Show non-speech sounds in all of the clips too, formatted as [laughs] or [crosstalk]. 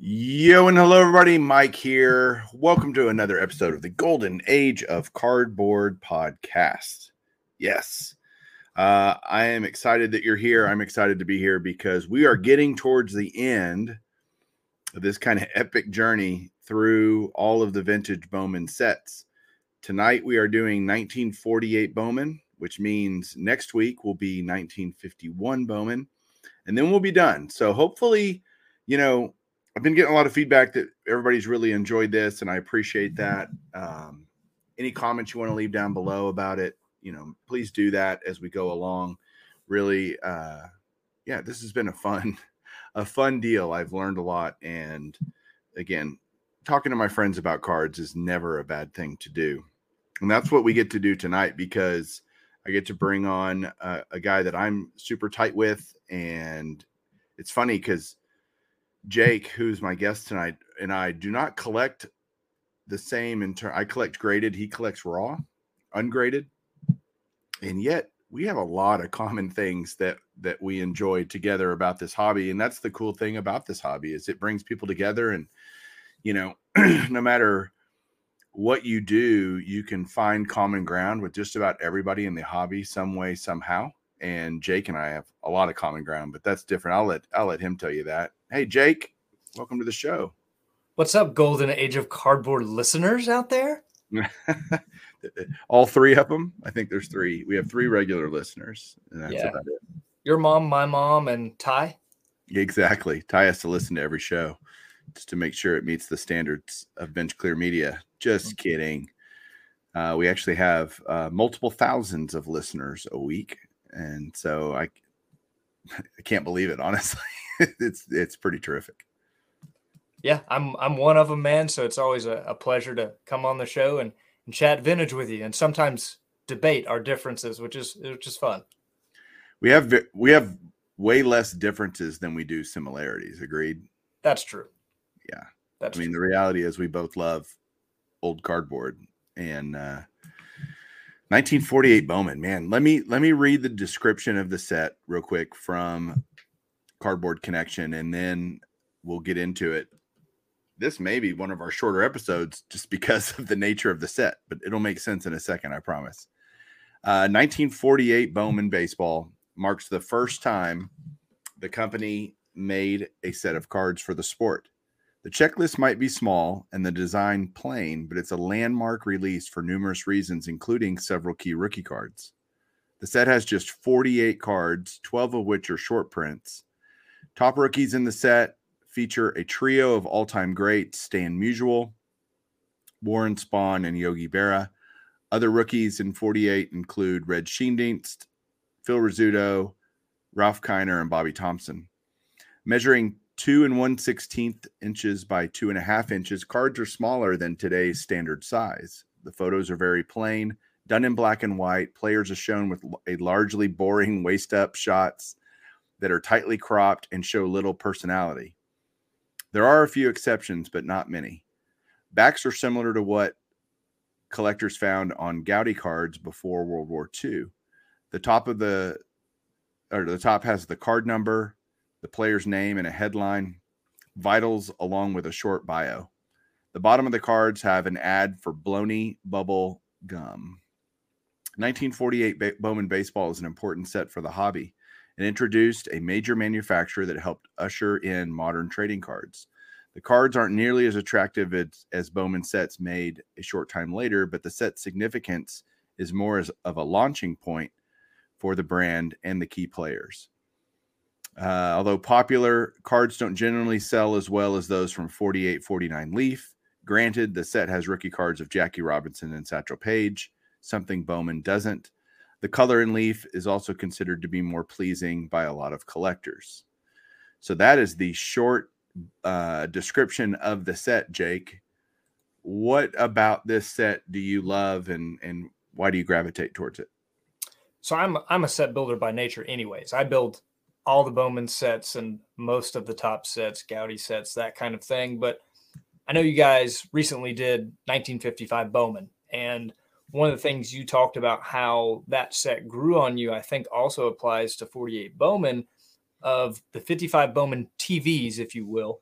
Yo and hello everybody, Mike here. Welcome to another episode of the Golden Age of Cardboard podcast. Yes, uh, I am excited that you're here. I'm excited to be here because we are getting towards the end of this kind of [laughs] epic journey through all of the vintage Bowman sets. Tonight we are doing 1948 Bowman, which means next week will be 1951 Bowman, and then we'll be done. So hopefully, you know, I've been getting a lot of feedback that everybody's really enjoyed this, and I appreciate that. Um, any comments you want to leave down below about it, you know, please do that as we go along. Really, uh, yeah, this has been a fun, [laughs] a fun deal. I've learned a lot, and again, talking to my friends about cards is never a bad thing to do, and that's what we get to do tonight because I get to bring on a, a guy that I'm super tight with, and it's funny because Jake, who's my guest tonight, and I do not collect the same in turn. I collect graded, he collects raw, ungraded, and yet we have a lot of common things that that we enjoy together about this hobby. And that's the cool thing about this hobby is it brings people together, and you know, [clears throat] no matter what you do, you can find common ground with just about everybody in the hobby, some way, somehow and Jake and I have a lot of common ground, but that's different. I'll let I'll let him tell you that. Hey, Jake, welcome to the show. What's up, Golden Age of Cardboard listeners out there? [laughs] All three of them. I think there's three. We have three regular listeners, and that's yeah. about it. Your mom, my mom, and Ty. Exactly. Ty has to listen to every show just to make sure it meets the standards of Bench Clear Media. Just mm-hmm. kidding. Uh, we actually have uh, multiple thousands of listeners a week and so I I can't believe it. Honestly, [laughs] it's it's pretty terrific. Yeah, I'm I'm one of them, man. So it's always a, a pleasure to come on the show and, and chat vintage with you, and sometimes debate our differences, which is which is fun. We have we have way less differences than we do similarities. Agreed. That's true. Yeah, that's. I mean, true. the reality is we both love old cardboard, and uh, 1948 Bowman, man. Let me let me read the description of the set real quick from Cardboard Connection, and then we'll get into it. This may be one of our shorter episodes just because [laughs] of the nature of the set, but it'll make sense in a second, I promise. Uh, 1948 Bowman baseball marks the first time the company made a set of cards for the sport. The checklist might be small and the design plain, but it's a landmark release for numerous reasons, including several key rookie cards. The set has just 48 cards, 12 of which are short prints. Top rookies in the set feature a trio of all time greats Stan Musial, Warren Spahn, and Yogi Berra. Other rookies in 48 include Red Schoendienst, Phil Rizzuto, Ralph Kiner, and Bobby Thomson. Measuring two and one sixteenth inches by two and a half inches. Cards are smaller than today's standard size. The photos are very plain, done in black and white. Players are shown with a largely boring [laughs] waist up shots that are tightly cropped and show little personality. There are a few exceptions, but not many. Backs are similar to what collectors found on Goudey cards before World War II. The top of the or the top has the card number, the player's name and a headline, vitals along with a short bio. The bottom of the cards have an ad for Blony Bubble Gum. 1948 Bowman Baseball is an important set for the hobby. It introduced a major manufacturer that helped usher in modern trading cards. The cards aren't nearly as attractive as, as Bowman sets made a short time later, but the set's significance is more as of a launching point for the brand and the key players. Uh, although popular, cards don't generally sell as well as those from 48 49 Leaf. Granted, the set has rookie cards of Jackie Robinson and Satchel Paige, something Bowman doesn't. The color in Leaf is also considered to be more pleasing by a lot of collectors. So that is the short uh, description of the set, Jake. What about this set do you love, and and why do you gravitate towards it? So I'm I'm a set builder by nature, anyways. I build all the Bowman sets and most of the top sets, Goudey sets, that kind of thing. But I know you guys recently did 1955 Bowman, and one of the things you talked about how that set grew on you, I think also applies to 48 Bowman of the 55 Bowman TVs, if you will,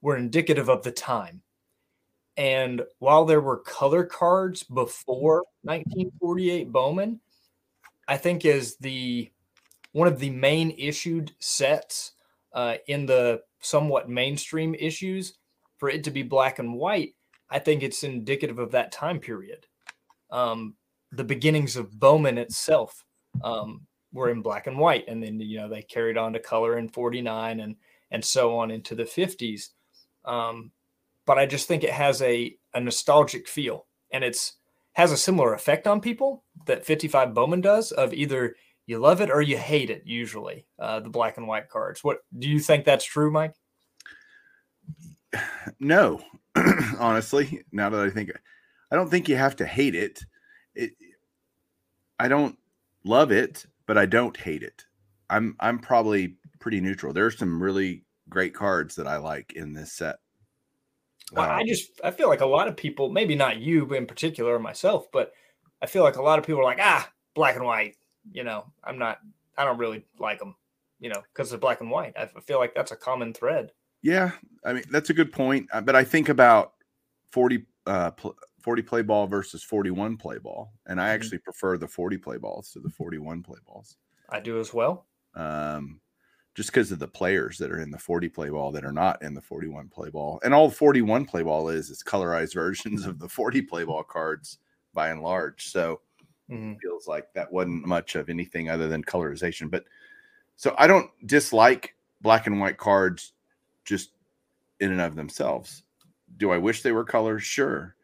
were indicative of the time. And while there were color cards before 1948 Bowman, I think is the one of the main issued sets uh, in the somewhat mainstream issues for it to be black and white. I think it's indicative of that time period. Um, the beginnings of Bowman itself um, were in black and white, and then you know they carried on to color in '49 and and so on into the 50s. Um, but I just think it has a a nostalgic feel, and it's has a similar effect on people that 55 Bowman does of either you love it or you hate it. Usually, uh, the black and white cards. What do you think that's true, Mike? [sighs] No, [clears throat] honestly, now that I think, I don't think you have to hate it. It, I don't love it, but I don't hate it. I'm I'm probably pretty neutral. There's some really great cards that I like in this set. Well, I um, just I feel like a lot of people, maybe not you in particular or myself, but I feel like a lot of people are like, ah, black and white. You know, I'm not. I don't really like them. You know, because they're black and white. I feel like that's a common thread. Yeah, I mean that's a good point. Uh, but I think about forty uh, 40 play ball versus 41 play ball. And I mm-hmm. actually prefer the 40 play balls to the 41 play balls. I do as well. Um, just because of the players that are in the 40 play ball that are not in the 41 play ball. And all 41 play ball is is colorized [laughs] versions of the 40 play ball cards by and large. So mm-hmm. feels like that wasn't much of anything other than colorization. But so I don't dislike black and white cards just in and of themselves. Do I wish they were colors? Sure.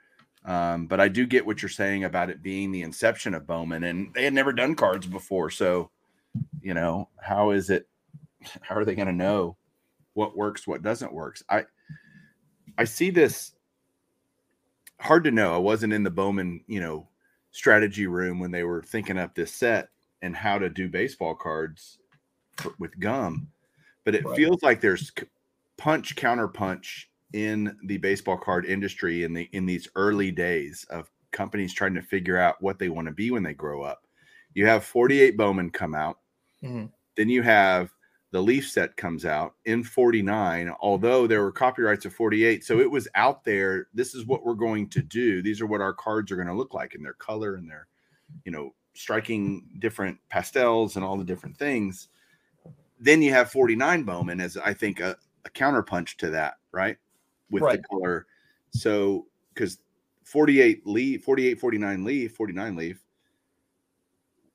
Um, but I do get what you're saying about it being the inception of Bowman, and they had never done cards before. So, you know, how is it? How are they going to know what works, what doesn't work? I I see this hard to know. I wasn't in the Bowman, you know, strategy room when they were thinking up this set and how to do baseball cards with gum, but it right. feels like there's punch counter punch in the baseball card industry in the in these early days of companies trying to figure out what they want to be when they grow up. You have 48 Bowman come out. Mm-hmm. Then you have the Leaf set comes out in 49, mm-hmm. although there were copyrights of 48. So mm-hmm. it was out there. This is what we're going to do. These are what our cards are going to look like in their color and their, you know, striking different pastels and all the different things. Then you have 49 Bowman as I think a, a counterpunch to that, right? with right. the color. So because 48 leaf, 48, 49 leaf, 49 leaf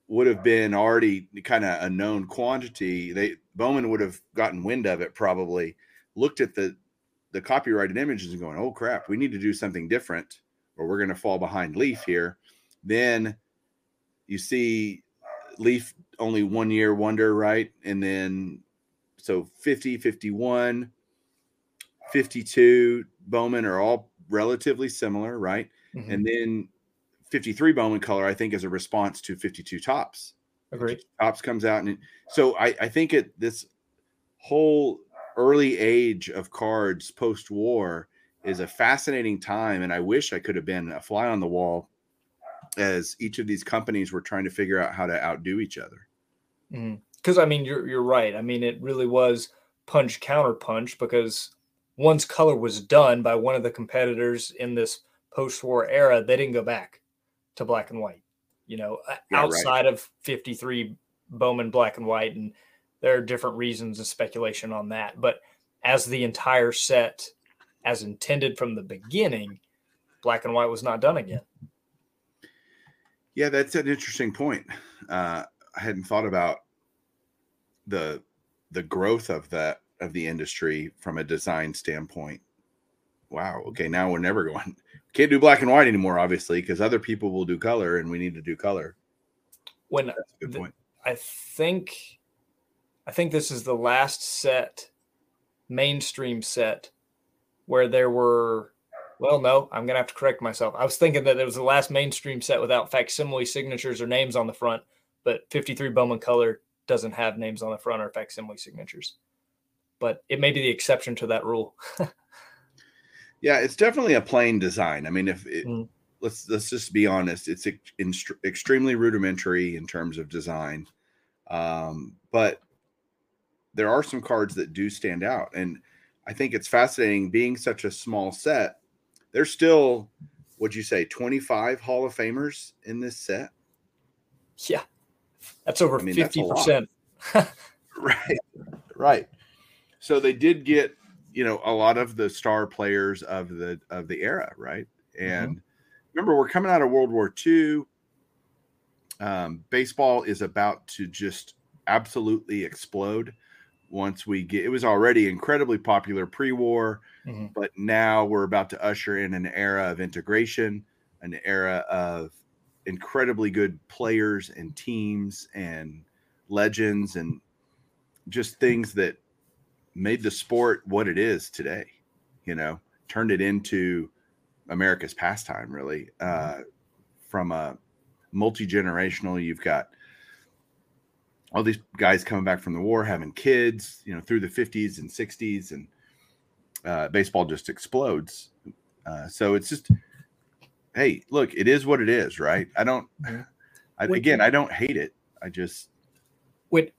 would have been already kind of a known quantity. They Bowman would have gotten wind of it probably, looked at the the copyrighted images and going, oh crap, we need to do something different or we're going to fall behind Leaf here. Then you see Leaf only one year wonder, right? And then so 50, 51, 52 Bowman are all relatively similar, right? Mm-hmm. And then 53 Bowman color, I think, is a response to 52 Topps. Agreed. Topps comes out, and so I, I think it this whole early age of cards post war is a fascinating time, and I wish I could have been a fly on the wall as each of these companies were trying to figure out how to outdo each other. Because mm-hmm. I mean, you're you're right. I mean, it really was punch counter punch because once color was done by one of the competitors in this post-war era, they didn't go back to black and white. You know, yeah, outside right. of 53 Bowman black and white, and there are different reasons and speculation on that. But as the entire set, as intended from the beginning, black and white was not done again. Yeah, that's an interesting point. Uh, I hadn't thought about the the growth of that of the industry from a design standpoint. Wow. Okay, now we're never [laughs] going. Can't do black and white anymore, obviously, because other people will do color, and we need to do color. When That's a good the, point. I think, I think this is the last set, mainstream set, where there were. Well, no, I'm gonna have to correct myself. I was thinking that it was the last mainstream set without facsimile signatures or names on the front, but 53 Bowman Color doesn't have names on the front or facsimile signatures. But it may be the exception to that rule. [laughs] yeah, it's definitely a plain design. I mean, if it, mm. let's let's just be honest, it's extremely rudimentary in terms of design, um, but there are some cards that do stand out, and I think it's fascinating. Being such a small set, there's still, would you say, 25 Hall of Famers in this set? Yeah, that's over I mean, 50%. [laughs] right. Right. So they did get, you know, a lot of the star players of the of the era, right? And mm-hmm. remember, we're coming out of World War II. Um, baseball is about to just absolutely explode once we get it was already incredibly popular pre-war mm-hmm. but now we're about to usher in an era of integration an era of incredibly good players and teams and legends and just things that made the sport what it is today you know turned it into america's pastime really uh, from a multi-generational you've got all these guys coming back from the war having kids you know through the 50s and 60s and uh, baseball just explodes uh, so it's just hey, look, it is what it is, right? I don't. I, again, I don't hate it. I just. Wait,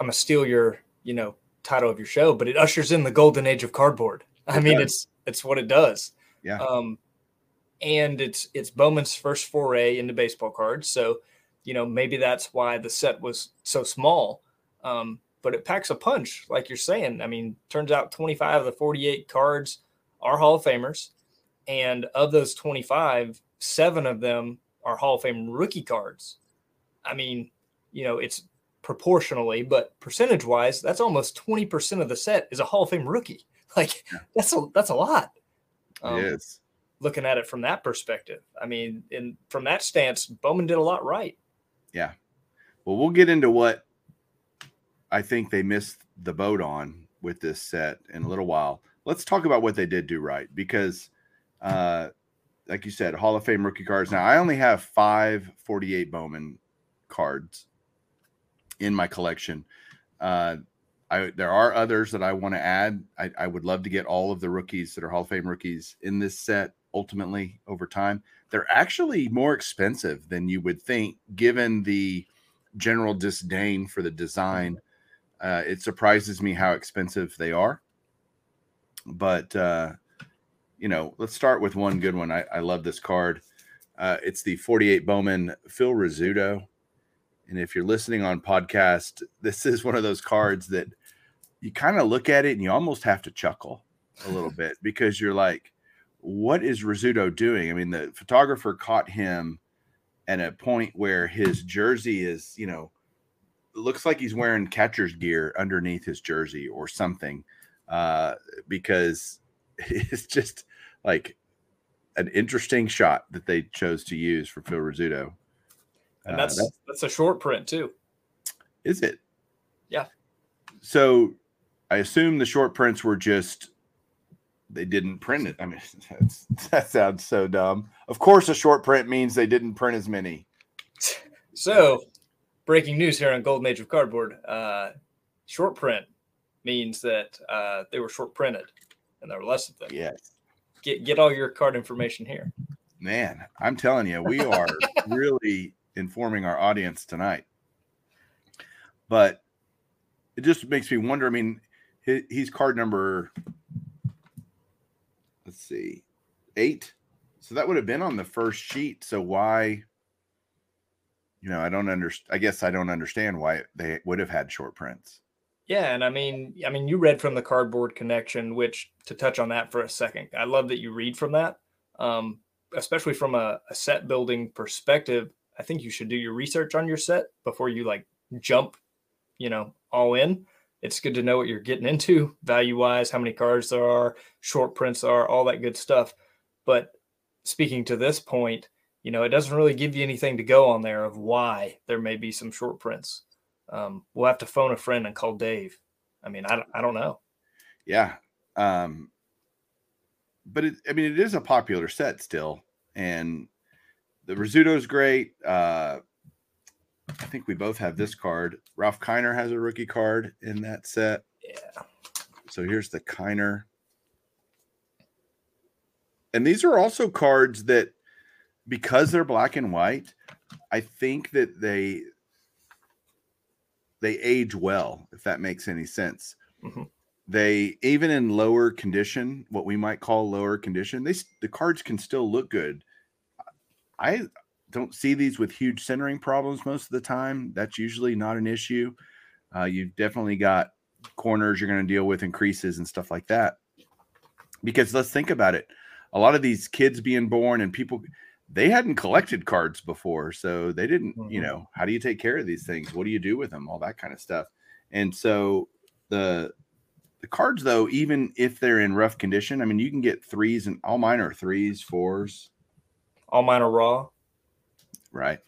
I'm gonna steal your, you know, title of your show, but it ushers in the golden age of cardboard. I mean, does. it's it's what it does. Yeah. Um, and it's it's Bowman's first foray into baseball cards, so you know maybe that's why the set was so small. Um, but it packs a punch, like you're saying. I mean, turns out 25 of the 48 cards are Hall of Famers. And of those 25, seven of them are Hall of Fame rookie cards. I mean, you know, it's proportionally, but percentage wise, that's almost 20% of the set is a Hall of Fame rookie. [laughs] Like that's a that's a lot. Um, is. Looking at it from that perspective. I mean, and from that stance, Bowman did a lot right. Yeah. Well, we'll get into what I think they missed the boat on with this set in a little while. Let's talk about what they did do right because uh, like you said, Hall of Fame rookie cards. Now I only have five 48 Bowman cards in my collection. Uh, I, there are others that I want to add. I, I, would love to get all of the rookies that are Hall of Fame rookies in this set ultimately over time. They're actually more expensive than you would think, given the general disdain for the design. Uh, it surprises me how expensive they are. But uh, you know, let's start with one good one. I, I love this card. Uh, it's the 48 Bowman Phil Rizzuto. And if you're listening on podcast, this is one of those cards that you kind of look at it and you almost have to chuckle a little bit [laughs] because you're like, what is Rizzuto doing? I mean, the photographer caught him at a point where his jersey is, you know, looks like he's wearing catcher's gear underneath his jersey or something uh, because [laughs] it's just like an interesting shot that they chose to use for Phil Rizzuto. And that's, uh, that's that's a short print too. Is it? Yeah. So I assume the short prints were just they didn't print it. I mean, [laughs] that sounds so dumb. Of course, a short print means they didn't print as many. [laughs] So, breaking news here on Golden Age of Cardboard: uh, short print means that uh, they were short printed, and there were less of them. Yes get get all your card information here. Man, I'm telling you, we are [laughs] really informing our audience tonight. But it just makes me wonder. I mean, he's card number. Let's see, eight. So that would have been on the first sheet. So why? You know, I don't understand. I guess I don't understand why they would have had short prints. Yeah, and I mean, I mean, you read from the cardboard connection, which to touch on that for a second, I love that you read from that, um, especially from a, a set building perspective. I think you should do your research on your set before you like jump, you know, all in. It's good to know what you're getting into value wise, how many cards there are, short prints are, all that good stuff. But speaking to this point, you know, it doesn't really give you anything to go on there of why there may be some short prints. Um, we'll have to phone a friend and call Dave. I mean, I don't, I don't know. Yeah. Um, but it, I mean, it is a popular set still. And the Rizzuto is great. Uh, I think we both have this card. Ralph Kiner has a rookie card in that set. Yeah. So here's the Kiner. And these are also cards that, because they're black and white, I think that they they age well, if that makes any sense. Mm-hmm. They even in lower condition, what we might call lower condition, they the cards can still look good. I don't see these with huge centering problems most of the time. That's usually not an issue. Uh, you've definitely got corners you're going to deal with, increases and stuff like that. Because let's think about it. A lot of these kids being born and people, they hadn't collected cards before. So they didn't, mm-hmm. you know, how do you take care of these things? What do you do with them? All that kind of stuff. And so the, the cards, though, even if they're in rough condition, I mean, you can get threes and all mine are threes, fours. All mine are raw. Right.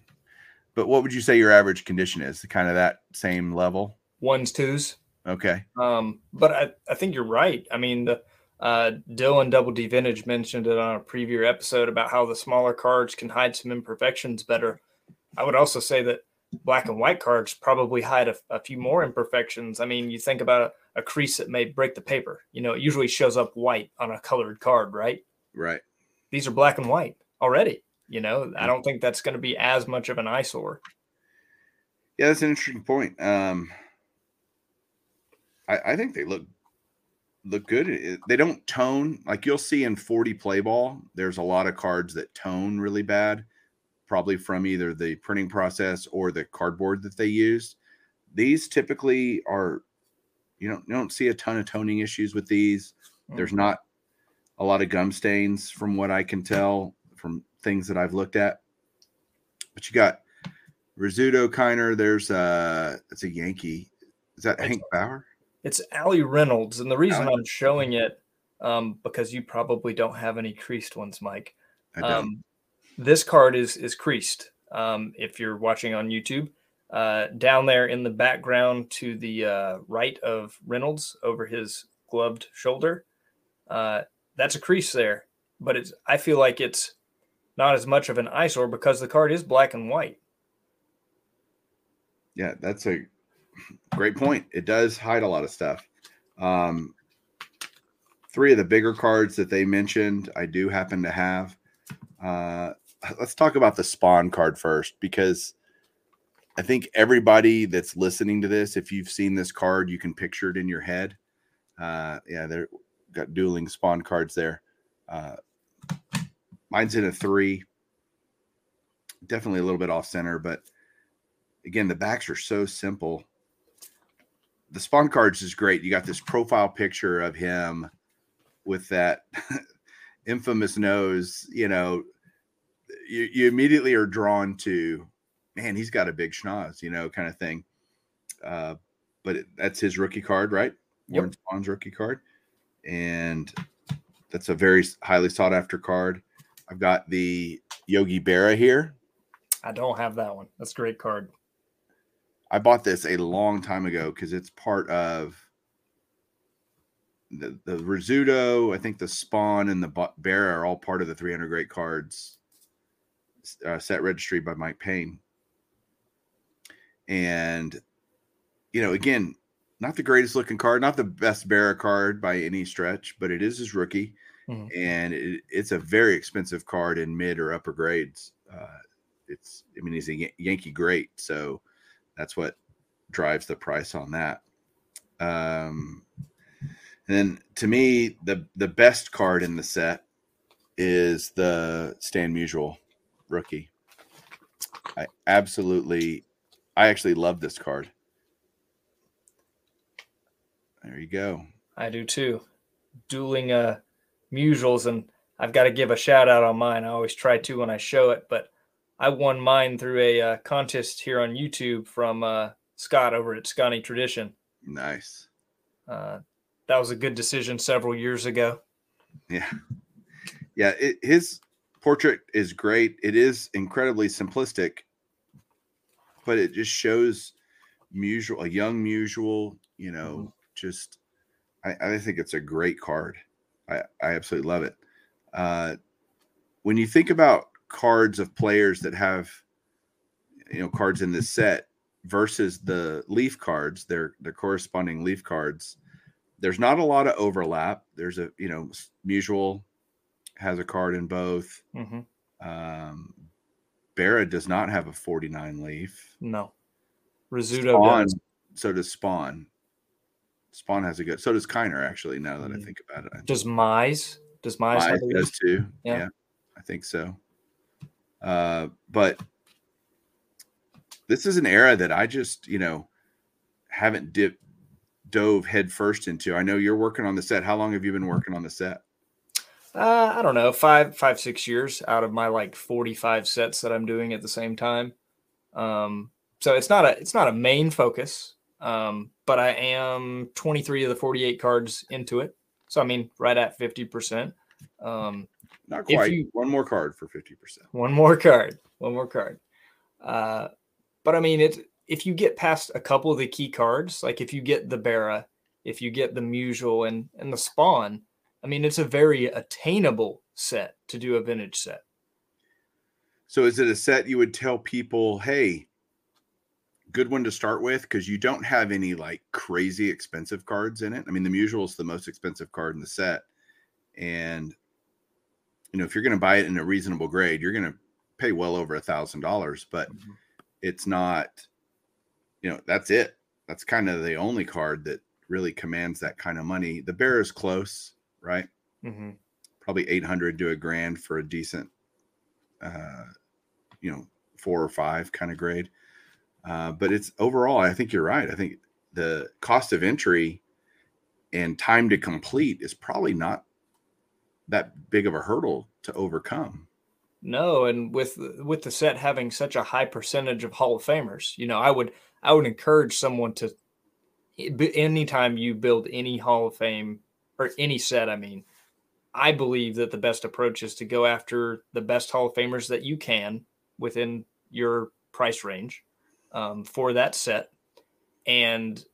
But what would you say your average condition is? Kind of that same level? Ones, twos. Okay. Um, but I, I think you're right. I mean, the uh, Dylan Double D Vintage mentioned it on a previous episode about how the smaller cards can hide some imperfections better. I would also say that black and white cards probably hide a, a few more imperfections. I mean, you think about a, a, crease that may break the paper. You know, it usually shows up white on a colored card, right? Right. These are black and white already. You know, I don't think that's going to be as much of an eyesore. Yeah, that's an interesting point. Um, I, I think they look look good. They don't tone like you'll see in 40 play ball. There's a lot of cards that tone really bad, probably from either the printing process or the cardboard that they use. These typically are, you know, you don't see a ton of toning issues with these. Mm-hmm. There's not a lot of gum stains from what I can tell from things that I've looked at. But you got Rizzuto Kiner. There's uh it's a Yankee. Is that Hank Bauer? It's Allie Reynolds, and the reason I'm showing it um, because you probably don't have any creased ones, Mike. I don't. Um, this card is is creased. Um, if you're watching on YouTube, uh, down there in the background to the uh, right of Reynolds over his gloved shoulder, uh, that's a crease there. But it's I feel like it's not as much of an eyesore because the card is black and white. Yeah, that's a great point. It does hide a lot of stuff. Um, three of the bigger cards that they mentioned, I do happen to have. Uh, let's talk about the Spahn card first because I think everybody that's listening to this, if you've seen this card, you can picture it in your head. Uh, yeah, they're got dueling Spahn cards there. Uh, mine's in a three, definitely a little bit off center, but again, the backs are so simple the Spahn cards is great. You got this profile picture of him with that [laughs] infamous nose. You know, you, you immediately are drawn to, man, he's got a big schnoz, you know, kind of thing. Uh, but it, that's his rookie card, right? Yep. Warren Spahn's rookie card, and that's a very highly sought after card. I've got the Yogi Berra here. I don't have that one. That's a great card. I bought this a long time ago because it's part of the the Rizzuto. I think the Spahn and the Berra are all part of the 300 Great Cards uh, set registry by Mike Payne. And you know, again, not the greatest looking card, not the best Berra card by any stretch, but it is his rookie, mm-hmm. and it, it's a very expensive card in mid or upper grades. Uh, it's, I mean, he's a Yankee great, so that's what drives the price on that. Um, and then to me, the the best card in the set is the Stan Musial rookie. I absolutely, I actually love this card. There you go. I do too. Dueling uh Musials, and I've got to give a shout out on mine. I always try to when I show it, but I won mine through a uh, contest here on YouTube from uh, Scott over at Scotty Tradition. Nice. Uh, that was a good decision several years ago. Yeah, yeah. It, his portrait is great. It is incredibly simplistic, but it just shows Musial, a young Musial. You know, mm-hmm. just I, I think it's a great card. I, I absolutely love it. Uh, when you think about cards of players that have, you know, cards in this set versus the leaf cards, their their corresponding leaf cards, there's not a lot of overlap. There's a you know, Musial has a card in both. Mm-hmm. Um, Berra does not have a 49 leaf. No. Rizzuto Spahn, does. So does Spahn. Spahn has a good. So does Kiner. Actually, now that. I think about it, does Mize? Does Mize, Mize does too? Yeah. yeah. I think so. Uh, but this is an era that I just you know haven't dipped dove headfirst into. I know you're working on the set. How long have you been working on the set? Uh, I don't know, five, five, six years out of my like 45 sets that I'm doing at the same time. Um, so it's not a, it's not a main focus. Um, but I am 23 of the 48 cards into it. So, I mean, right at 50%. Um, not quite. You, one more card for 50%. One more card. One more card. Uh, but I mean, it, if you get past a couple of the key cards, like if you get the Berra, if you get the Musial and, and the Spahn, I mean, it's a very attainable set to do a vintage set. So, is it a set you would tell people, hey, good one to start with because you don't have any like crazy expensive cards in it. I mean, the Musial is the most expensive card in the set, and you know if you're going to buy it in a reasonable grade, you're going to pay well over a thousand dollars. But mm-hmm. it's not, you know, that's it. That's kind of the only card that really commands that kind of money. The Berra is close right? Mm-hmm. Probably 800 to a grand for a decent, uh, you know, four or five kind of grade. Uh, but it's overall, I think you're right. I think the cost of entry and time to complete is probably not that big of a hurdle to overcome. No, and with with the set having such a high percentage of Hall of Famers, you know, I would I would encourage someone to anytime you build any Hall of Fame or any set, I mean, I believe that the best approach is to go after the best Hall of Famers that you can within your price range um, for that set. And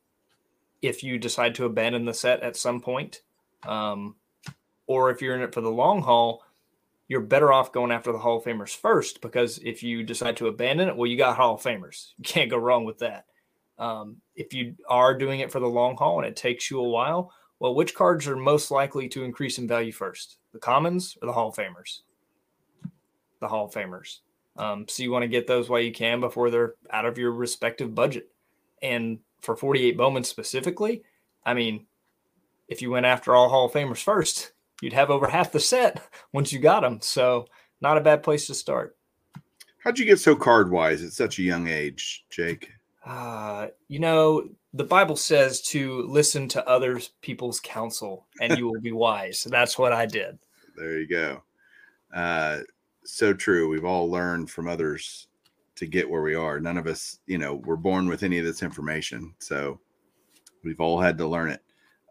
if you decide to abandon the set at some point, um, or if you're in it for the long haul, you're better off going after the Hall of Famers first because if you decide to abandon it, well, you got Hall of Famers. [laughs] You can't go wrong with that. Um, if you are doing it for the long haul and it takes you a while, well, which cards are most likely to increase in value first, the commons or the Hall of Famers? The Hall of Famers. Um, so you want to get those while you can before they're out of your respective budget. And for 48 Bowman specifically, I mean, if you went after all Hall of Famers first, you'd have over half the set [laughs] once you got them. So not a bad place to start. How'd you get so card wise at such a young age, Jake? Uh, you know, the Bible says to listen to other people's counsel and you will be [laughs] wise. So that's what I did. There you go. Uh, so true. We've all learned from others to get where we are. None of us, you know, were born with any of this information. So we've all had to learn it.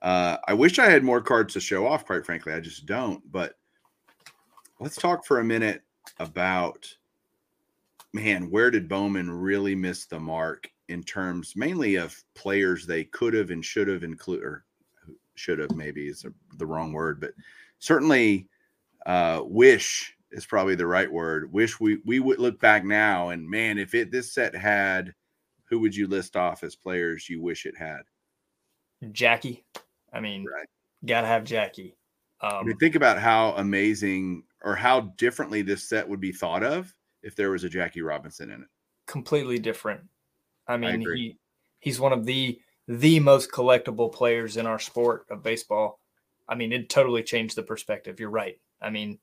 Uh, I wish I had more cards to show off, quite frankly. I just don't. But let's talk for a minute about man, where did Bowman really miss the mark in terms mainly of players they could have and should have included, or should have maybe is the wrong word, but certainly uh, wish is probably the right word. Wish we we would look back now and man, if it this set had, who would you list off as players you wish it had? Jackie. I mean, right. gotta have Jackie. Um, I mean, think about how amazing or how differently this set would be thought of if there was a Jackie Robinson in it. Completely different. I mean, I he he's one of the the most collectible players in our sport of baseball. I mean, it totally changed the perspective. You're right. I mean,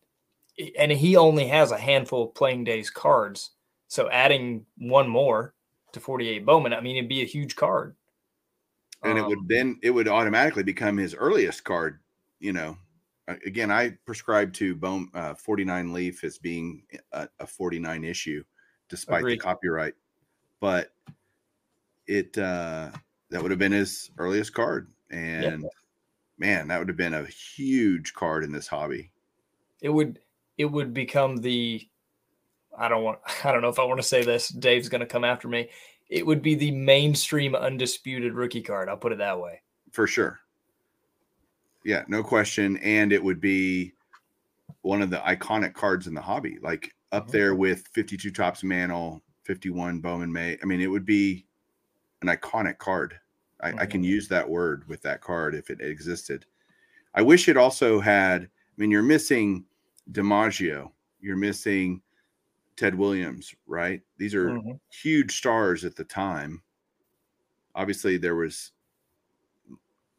and he only has a handful of playing days cards. So adding one more to 48 Bowman, I mean, it'd be a huge card. And um, it would um, then it would automatically become his earliest card, you know, again, I prescribe to Bone uh, 49 Leaf as being a, a 49 issue. despite Agreed. the copyright. But it uh that would have been his earliest card. And man, that would have been a huge card in this hobby. It would it would become the I don't want [laughs] I don't know if I want to say this. Dave's gonna come after me. It would be the mainstream undisputed rookie card. I'll put it that way. For sure. Yeah, no question. And it would be one of the iconic cards in the hobby, like up mm-hmm. there with 52 Topps Mantle, 51 Bowman Mays. I mean, it would be an iconic card. I, mm-hmm. I, can mm-hmm. use that word with that card if it existed. I wish it also had. I mean, you're missing DiMaggio, you're missing Ted Williams, right? These are mm-hmm. huge stars at the time. Obviously, there was,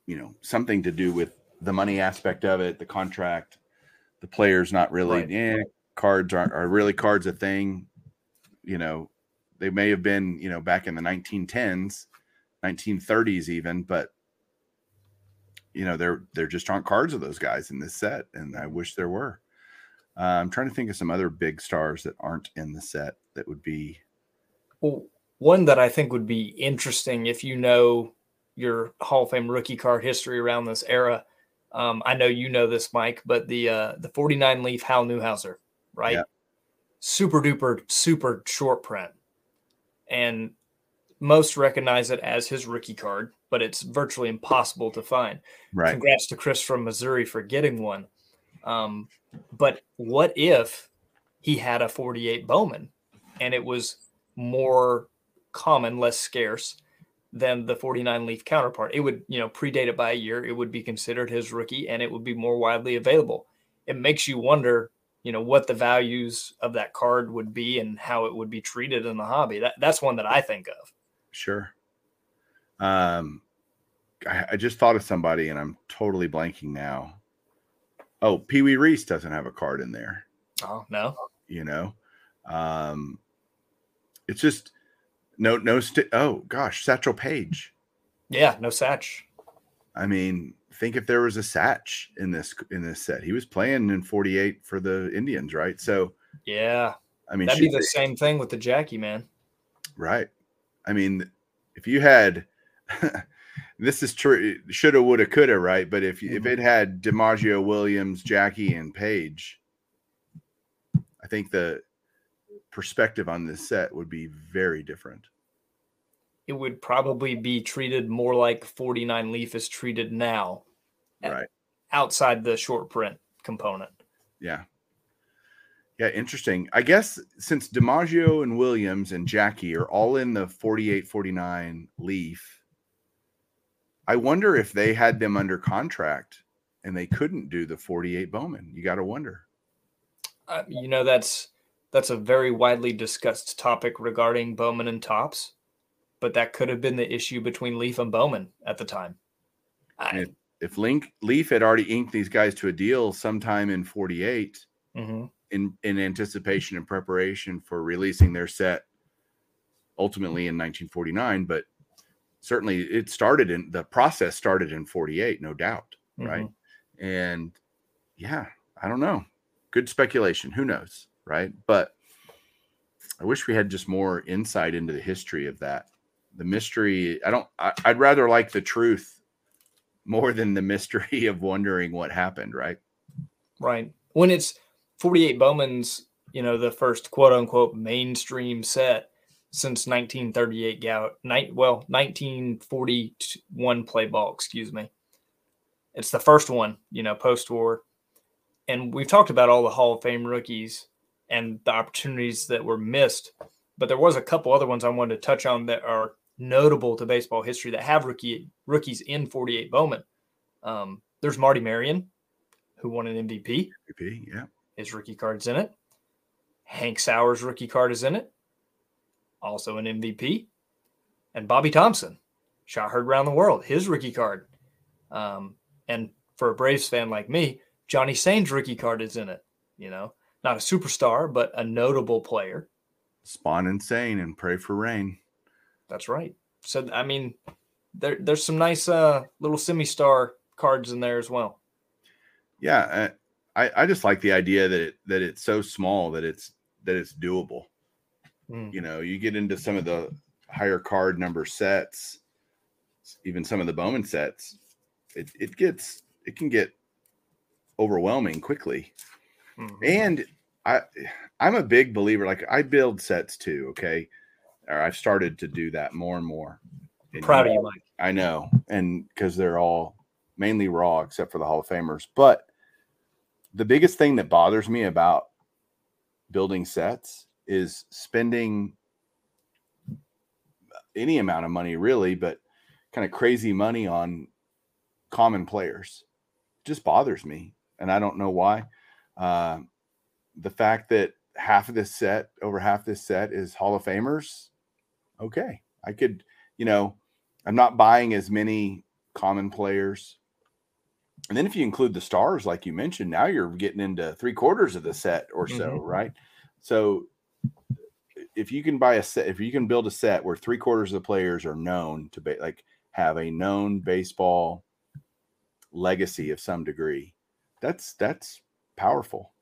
you know, something to do with the money aspect of it, the contract, the players not really. Right. Eh, cards aren't are really cards a thing. You know, they may have been, you know, back in the 1910s, 1930s even, but you know, there there just aren't cards of those guys in this set, and I wish there were. Uh, I'm trying to think of some other big stars that aren't in the set that would be. Well, one that I think would be interesting if you know your Hall of Fame rookie card history around this era. Um, I know you know this, Mike, but the uh, the 49 leaf Hal Newhouser, right? Yeah. Super duper, super short print and most recognize it as his rookie card, but it's virtually impossible to find. Right. Congrats to Chris from Missouri for getting one. Um, but what if he had a 48 Bowman and it was more common, less scarce than the 49 leaf counterpart? It would, you know, predate it by a year. It would be considered his rookie and it would be more widely available. It makes you wonder you know what the values of that card would be and how it would be treated in the hobby. That that's one that I think of. Sure. Um, I, I just thought of somebody and I'm totally blanking now. Oh, Pee Wee Reese doesn't have a card in there. Oh no. You know, um, it's just no no. St- oh gosh, Satchel Paige. Yeah, no Satch. I mean, think if there was a Satch in this in this set. He was playing in 48 for the Indians, right? So yeah, I mean that'd be the same thing with the Jackie man. Right. I mean, if you had [laughs] this is true, shoulda, woulda, coulda, right? But if mm-hmm. if it had DiMaggio, Williams, Jackie, and Paige, I think the perspective on this set would be very different. It would probably be treated more like 49 leaf is treated now right. outside the short print component. Yeah. Yeah interesting. I guess since dimaggio and williams and jackie are all in the 48 49 leaf i wonder if they had them under contract and they couldn't do the 48 bowman you got to wonder uh, you know that's that's a very widely discussed topic regarding bowman and Topps, but that could have been the issue between Leaf and Bowman at the time. I, if, if Link Leaf had already inked these guys to a deal sometime in 48 mm-hmm. in, in anticipation and preparation for releasing their set ultimately in 1949, but certainly it started in the process started in 48, no doubt. Mm-hmm. Right. And yeah, I don't know. Good speculation. Who knows? Right. But I wish we had just more insight into the history of that the mystery. I don't. I, I'd rather like the truth more than the mystery [laughs] of wondering what happened. Right. Right. When it's 48 Bowman's, you know, the first quote unquote mainstream set since 1938 Goudey, night well 1941 play ball, excuse me. It's the first one, you know, post war. And we've talked about all the Hall of Fame rookies and the opportunities that were missed, but there was a couple other ones I wanted to touch on that are notable to baseball history that have rookie rookies in 48 Bowman. Um, there's Marty Marion, who won an MVP. MVP, yeah. His rookie card's in it. Hank Sauer's rookie card is in it. Also an MVP. And Bobby Thomson, shot heard around the world, his rookie card. Um, and for a Braves fan like me, Johnny Sain's rookie card is in it. You know, not a superstar, but a notable player. Spahn and Sain and pray for rain. That's right. So I mean, there there's some nice uh little semi-star cards in there as well. Yeah, I I just like the idea that it that it's so small that it's that it's doable. Mm. You know, you get into some of the higher card number sets, even some of the Bowman sets, it, it gets it can get overwhelming quickly. Mm-hmm. And I I'm a big believer, like I build sets too, okay. Or I've started to do that more and more. And proud of you, Mike. I know, and because they're all mainly raw except for the Hall of Famers. But the biggest thing that bothers me about building sets is spending any amount of money really, but kind of crazy money on common players. It just bothers me. And I don't know why. Uh, the fact that half of this set, over half this set is Hall of Famers. Okay. I could, you know, I'm not buying as many common players. And then if you include the stars, like you mentioned, now you're getting into three quarters of the set or so, mm-hmm. right? So if you can buy a set, if you can build a set where three quarters of the players are known to be like have a known baseball legacy of some degree, that's that's powerful.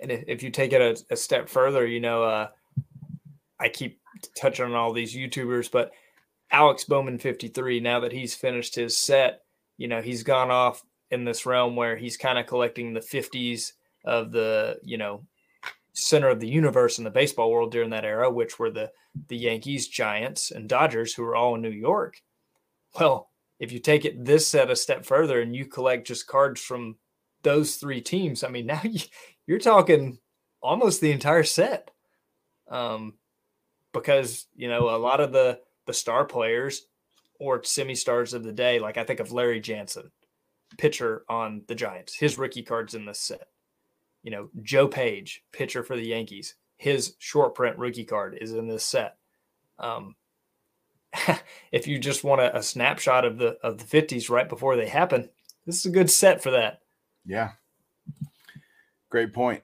And if you take it a, a step further, you know, uh, I keep touching on all these YouTubers, but Alex Bowman 53, now that he's finished his set, you know, he's gone off in this realm where he's kind of collecting the 50s of the, you know, center of the universe in the baseball world during that era, which were the the Yankees, Giants, and Dodgers, who were all in New York. Well, if you take it this set a step further and you collect just cards from those three teams, I mean, [laughs] now you're talking almost the entire set. Um, because you know a lot of the the star players or semi stars of the day, like I think of Larry Jansen, pitcher on the Giants, his rookie cards in this set you know, Joe Page, pitcher for the Yankees, his short print rookie card is in this set. Um, [laughs] if you just want a, a, snapshot of the of the 50s right before they happen, this is a good set for that. Yeah. Great point.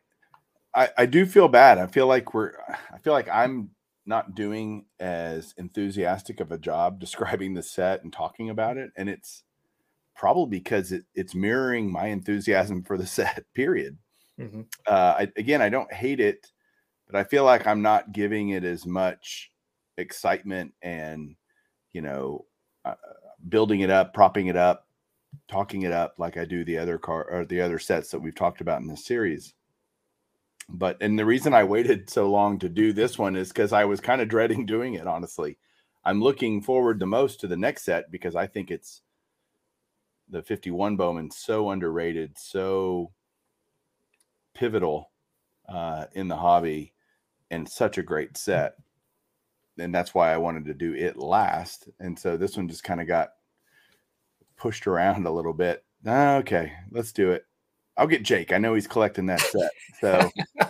I, I do feel bad. I feel like we're I feel like I'm not doing as enthusiastic of a job [laughs] describing the set and talking about it. And it's probably because it, it's mirroring my enthusiasm for the set, [laughs] period. Mm-hmm. Uh, I, again, I don't hate it, but I feel like I'm not giving it as much excitement and you know uh, building it up, propping it up, talking it up like I do the other car or the other sets that we've talked about in this series. But and the reason I waited so long to do this one is because I was kind of dreading [laughs] doing it. Honestly, I'm looking forward the most to the next set because I think it's the 51 Bowman so underrated, so pivotal uh, in the hobby and such a great set. And that's why I wanted to do it last. And so this one just kind of got pushed around a little bit. Okay, let's do it. I'll get Jake. I know he's collecting that set. So [laughs] uh,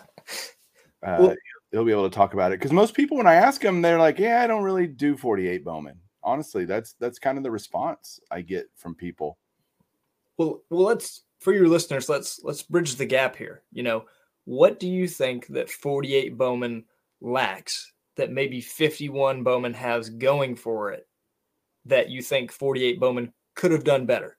well, he'll be able to talk about it. Because most people, when I ask them, they're like, Yeah, I don't really do 48 Bowman. Honestly, that's that's kind of the response I get from people. Well, well, let's for your listeners, let's let's bridge the gap here. You know, what do you think that 48 Bowman lacks that maybe 51 Bowman has going for it that you think 48 Bowman could have done better?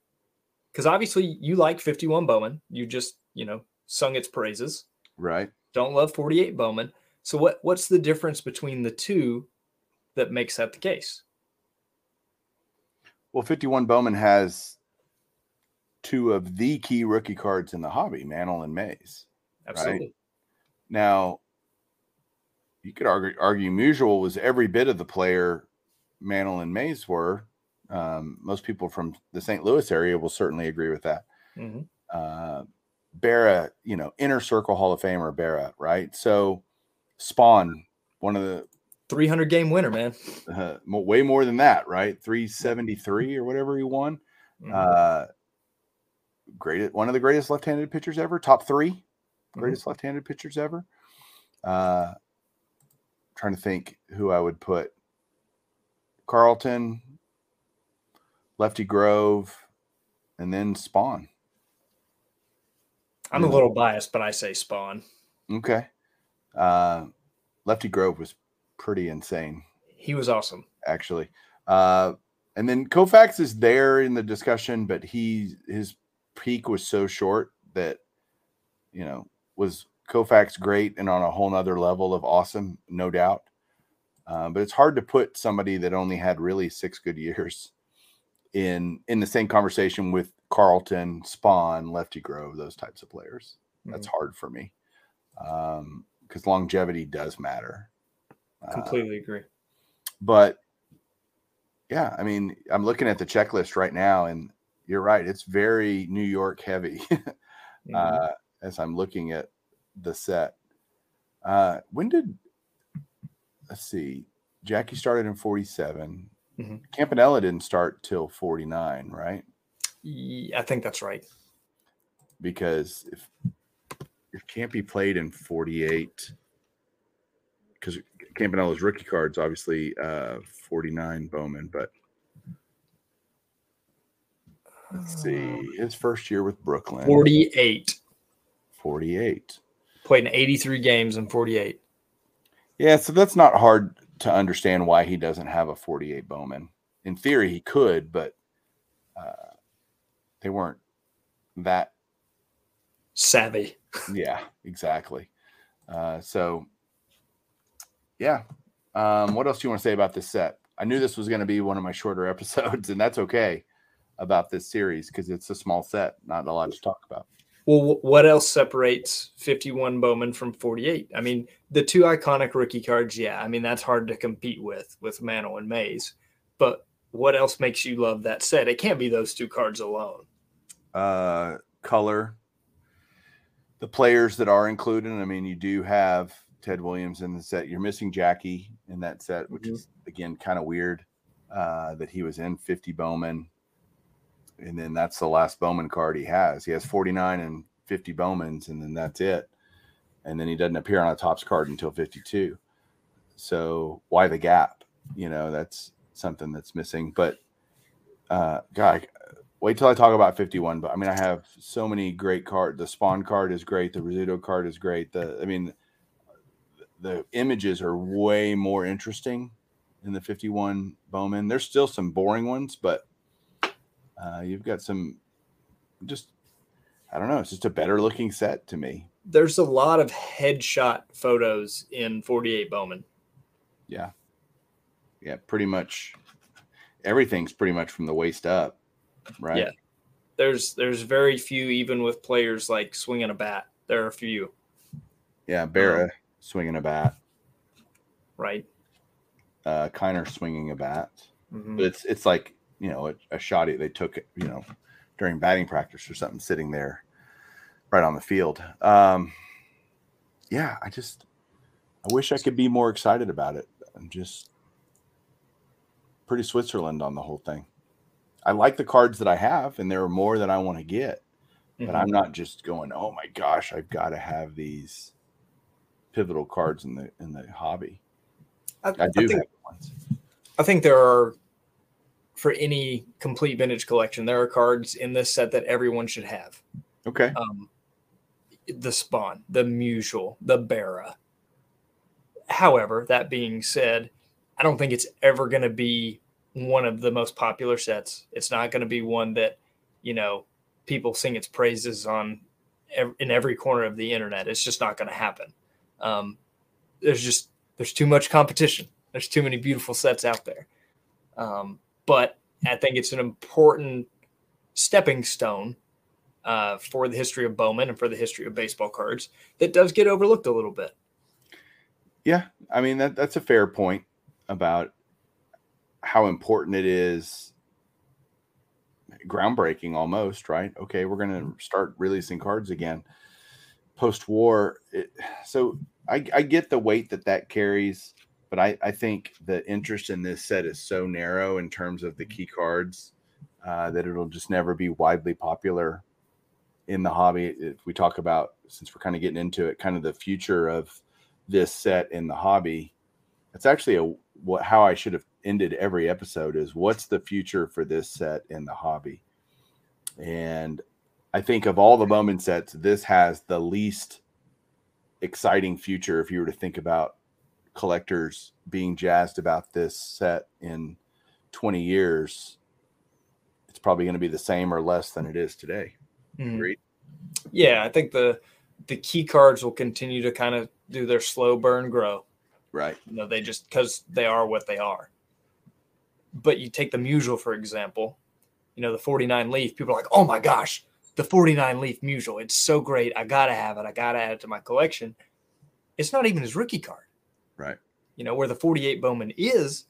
Because obviously you like 51 Bowman. You just, you know, sung its praises. Right. Don't love 48 Bowman. So what what's the difference between the two that makes that the case? Well, 51 Bowman has two of the key rookie cards in the hobby, Mantle and Mays. Absolutely. Right? Now, you could argue, argue Musial was every bit of the player Mantle and Mays were. Um, most people from the St. Louis area will certainly agree with that. Mm-hmm. Uh, Berra, you know, inner circle Hall of Famer Berra, right? So, Spahn, one of the 300 game winner, man. Uh, way more than that, right? 373 or whatever he won. Mm-hmm. Uh, great one of the greatest left-handed pitchers ever, top 3 mm-hmm. greatest mm-hmm. left-handed pitchers ever. Uh, trying to think who I would put. Carlton, Lefty Grove, and then Spahn. I'm a little biased, but I say Spahn. Okay. Uh, Lefty Grove was pretty insane. He was awesome, actually. Uh, and then Koufax is there in the discussion, but he his peak was so short that you know was Koufax great and on a whole nother level of awesome, no doubt. Uh, but it's hard to put somebody that only had really six good years in in the same conversation with Carlton, Spahn, Lefty Grove, those types of players. That's mm-hmm. hard for me because um, longevity does matter. Completely uh, agree. But yeah, I mean, I'm looking at the checklist right now, and you're right; it's very New York heavy. [laughs] mm-hmm. uh, as I'm looking at the set, uh, when did let's see, Jackie started in 47. Mm-hmm. Campanella didn't start till 49, right? Yeah, I think that's right. Because if it can't be played in 48, because Campanella's rookie cards obviously uh 49 Bowman, but let's see uh, his first year with Brooklyn 48. 48. Played in 83 games and 48. Yeah, so that's not hard to understand why he doesn't have a 48 Bowman. In theory, he could, but uh, they weren't that savvy. yeah, exactly. Uh, so, yeah. Um, what else do you want to say about this set? I knew this was going to be one of my shorter [laughs] episodes, and that's okay about this series because it's a small set, not a lot to talk about. Well, what else separates 51 Bowman from 48? I mean, the two iconic rookie cards, yeah. I mean, that's hard to compete with with Mantle and Mays. But what else makes you love that set? It can't be those two cards alone. Uh, color, the players that are included. I mean, you do have Ted Williams in the set. You're missing Jackie in that set, which mm-hmm. is again kind of weird uh, that he was in 50 Bowman and then that's the last Bowman card he has. He has 49 and 50 Bowmans, and then that's it. And then he doesn't appear on a Topps card until 52. So why the gap? You know, that's something that's missing. But uh, God, wait till I talk about 51. But I mean, I have so many great cards. The Spahn card is great. The Rizzuto card is great. The I mean, the images are way more interesting in the 51 Bowman. There's still some boring ones, but uh, you've got some just I don't know, it's just a better looking set to me. There's a lot of headshot photos in 48 Bowman. Yeah. Yeah, pretty much everything's pretty much from the waist up, right? Yeah. There's there's very few even with players like swinging a bat. There are a few. Yeah, Berra um, swinging a bat. Right. Uh Kiner swinging a bat. Mm-hmm. But it's it's like you know a, a shot they took you know during batting practice or something sitting there right on the field. Um yeah i just i wish i could be more excited about it. I'm just pretty switzerland on the whole thing. I like the cards that i have and there are more that i want to get mm-hmm. but i'm not just going oh my gosh i've got to have these pivotal cards in the in the hobby. I, I do I think, I think there are for any complete vintage collection. There are cards in this set that everyone should have. Okay. Um, the Spahn, the Musial, the Berra. However, that being said, I don't think it's ever going to be one of the most popular sets. It's not going to be one that, you know, people sing its praises on in every corner of the internet. It's just not going to happen. Um, there's just there's too much competition. There's too many beautiful sets out there. Um, but I think it's an important stepping stone uh, for the history of Bowman and for the history of baseball cards that does get overlooked a little bit. Yeah, I mean that that's a fair point about how important it is groundbreaking almost, right? Okay, we're going to start releasing cards again post war. So I, I get the weight that that carries but I, I think the interest in this set is so narrow in terms of the key cards uh, that it'll just never be widely popular in the hobby. If we talk about, since we're kind of getting into it, kind of the future of this set in the hobby, it's actually a what how I should have ended every episode is what's the future for this set in the hobby, and I think of all the Bowman sets, this has the least exciting future if you were to think about collectors being jazzed about this set in 20 years, it's probably going to be the same or less than it is today. Mm. Agreed? Yeah, I think the the key cards will continue to kind of do their slow burn grow. Right. You know, they just because they are what they are. But you take the Musial, for example, you know, the 49 Leaf, people are like, oh my gosh, the 49 Leaf Musial. It's so great. I gotta have it. I gotta add it to my collection. It's not even his rookie card. Right. You know, where the 48 Bowman is,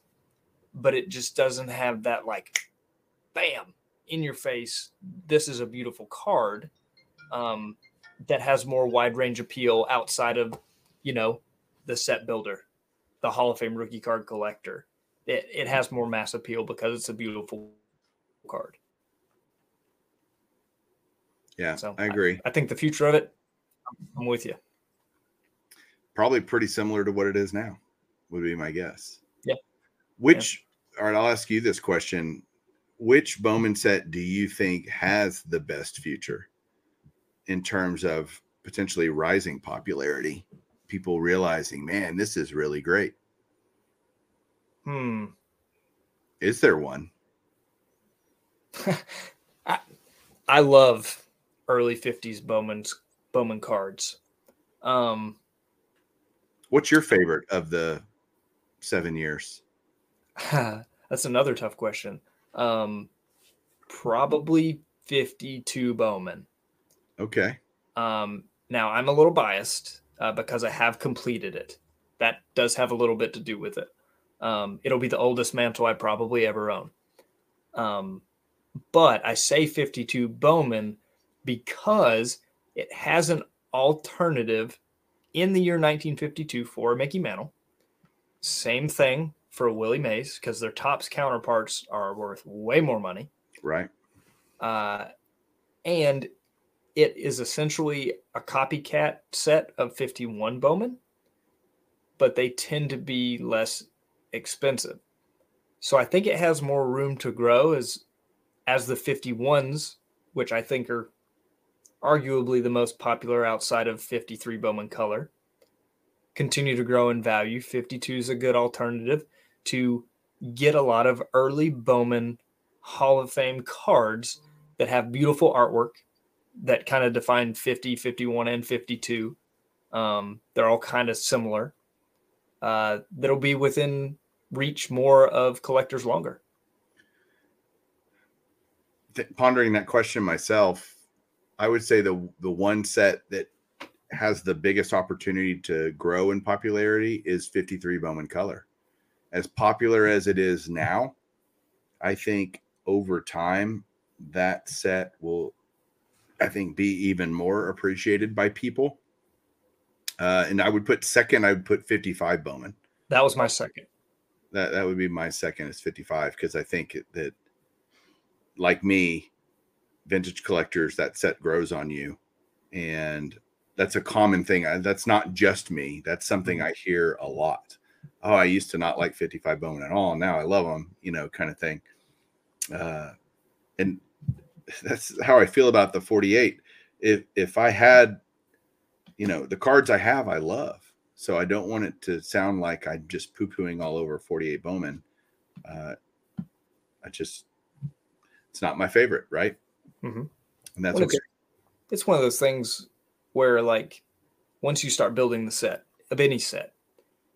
but it just doesn't have that like bam in your face. This is a beautiful card. Um, that has more wide range appeal outside of, you know, the set builder, the Hall of Fame rookie card collector. It, it has more mass appeal because it's a beautiful card. Yeah, so I agree. I, I, think the future of it, I'm with you. Probably pretty similar to what it is now, would be my guess. Yeah. Which, yeah. all right, I'll ask you this question. Which Bowman set do you think has the best future? in terms of potentially rising popularity, people realizing, man, this is really great. Hmm. Is there one? [laughs] I, I love early 50s Bowman's Bowman cards. Um What's your favorite of the 7 years? [laughs] That's another tough question. Um probably 52 Bowman. Okay. Um, now I'm a little biased uh, because I have completed it. That does have a little bit to do with it. Um, it'll be the oldest Mantle I probably ever own. Um, but I say 52 Bowman because it has an alternative in the year 1952 for Mickey Mantle. Same thing for Willie Mays because their Topps counterparts are worth way more money. Right. Uh, and it is essentially a copycat set of 51 Bowman, but they tend to be less expensive. So I think it has more room to grow as as the 51s, which I think are arguably the most popular outside of 53 Bowman color, continue to grow in value. 52 is a good alternative to get a lot of early Bowman Hall of Fame cards that have beautiful artwork that kind of define 50, 51, and 52. Um, they're all kind of similar. Uh, that'll be within reach more of collectors longer. Pondering that question myself, I would say the the one set that has the biggest opportunity to grow in popularity is 53 Bowman Color. As popular as it is now, I think over time that set will I think, be even more appreciated by people. Uh, and I would put second, I would put 55 Bowman. That was my second. That that would be my second is 55 because I think that, like me, vintage collectors, that set grows on you, and that's a common thing. That's not just me. That's something mm-hmm. I hear a lot. Oh, I used to not like 55 Bowman at all. Now I love them, you know, kind of thing. Uh, and [laughs] that's how I feel about the 48. If if I had, you know, the cards I have, I love. So I don't want it to sound like I'm just poo pooing all over 48 Bowman. Uh, I just, it's not my favorite, right? Mm-hmm. And that's okay. It's one of those things where, like, once you start building the set of any set,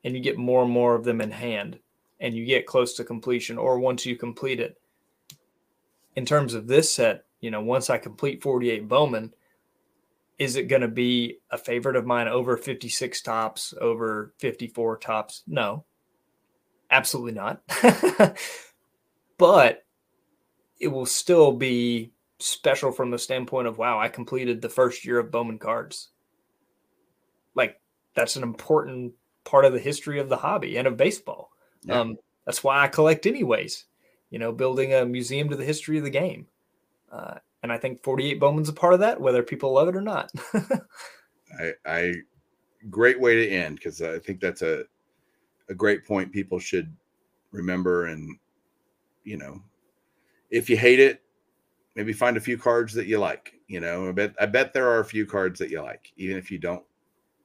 and you get more and more of them in hand, and you get close to completion, or once you complete it, in terms of this set, you know, once I complete 48 Bowman, is it going to be a favorite of mine over 56 Topps, over 54 Topps? No, absolutely not. [laughs] but it will still be special from the standpoint of, wow, I completed the first year of Bowman cards. Like, that's an important part of the history of the hobby and of baseball. Yeah. Um, that's why I collect, anyways you know, building a museum to the history of the game. Uh, and I think 48 Bowman's a part of that, whether people love it or not. [laughs] I, I, great way to end because I think that's a, a great point people should remember. And, you know, if you hate it, maybe find a few cards that you like. You know, I bet I bet there are a few cards that you like, even if you don't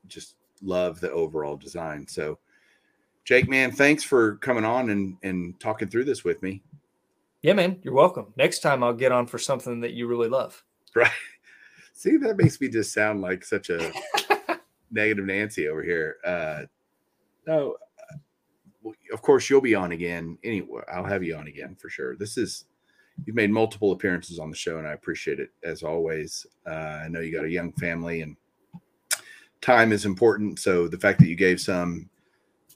just love the overall design. So, Jake, man, thanks for coming on and and talking through this with me. Yeah, man, you're welcome. Next time I'll get on for something that you really love. Right. [laughs] See, that makes me just sound like such a [laughs] negative Nancy over here. Uh, no, uh, of course you'll be on again. Anyway, I'll have you on again for sure. This is you've made multiple appearances on the show, and I appreciate it as always. Uh, I know you got a young family, and time is important. So the fact that you gave some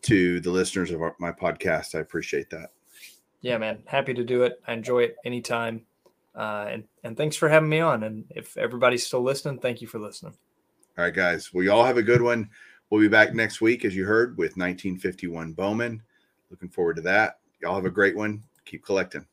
to the listeners of our, my podcast, I appreciate that. Yeah, man, happy to do it. I enjoy it anytime. Uh, and and thanks for having me on. And if everybody's still listening, thank you for listening. All right, guys. Well, y'all have a good one. We'll be back next week, as you heard, with 1951 Bowman. Looking forward to that. Y'all have a great one. Keep collecting.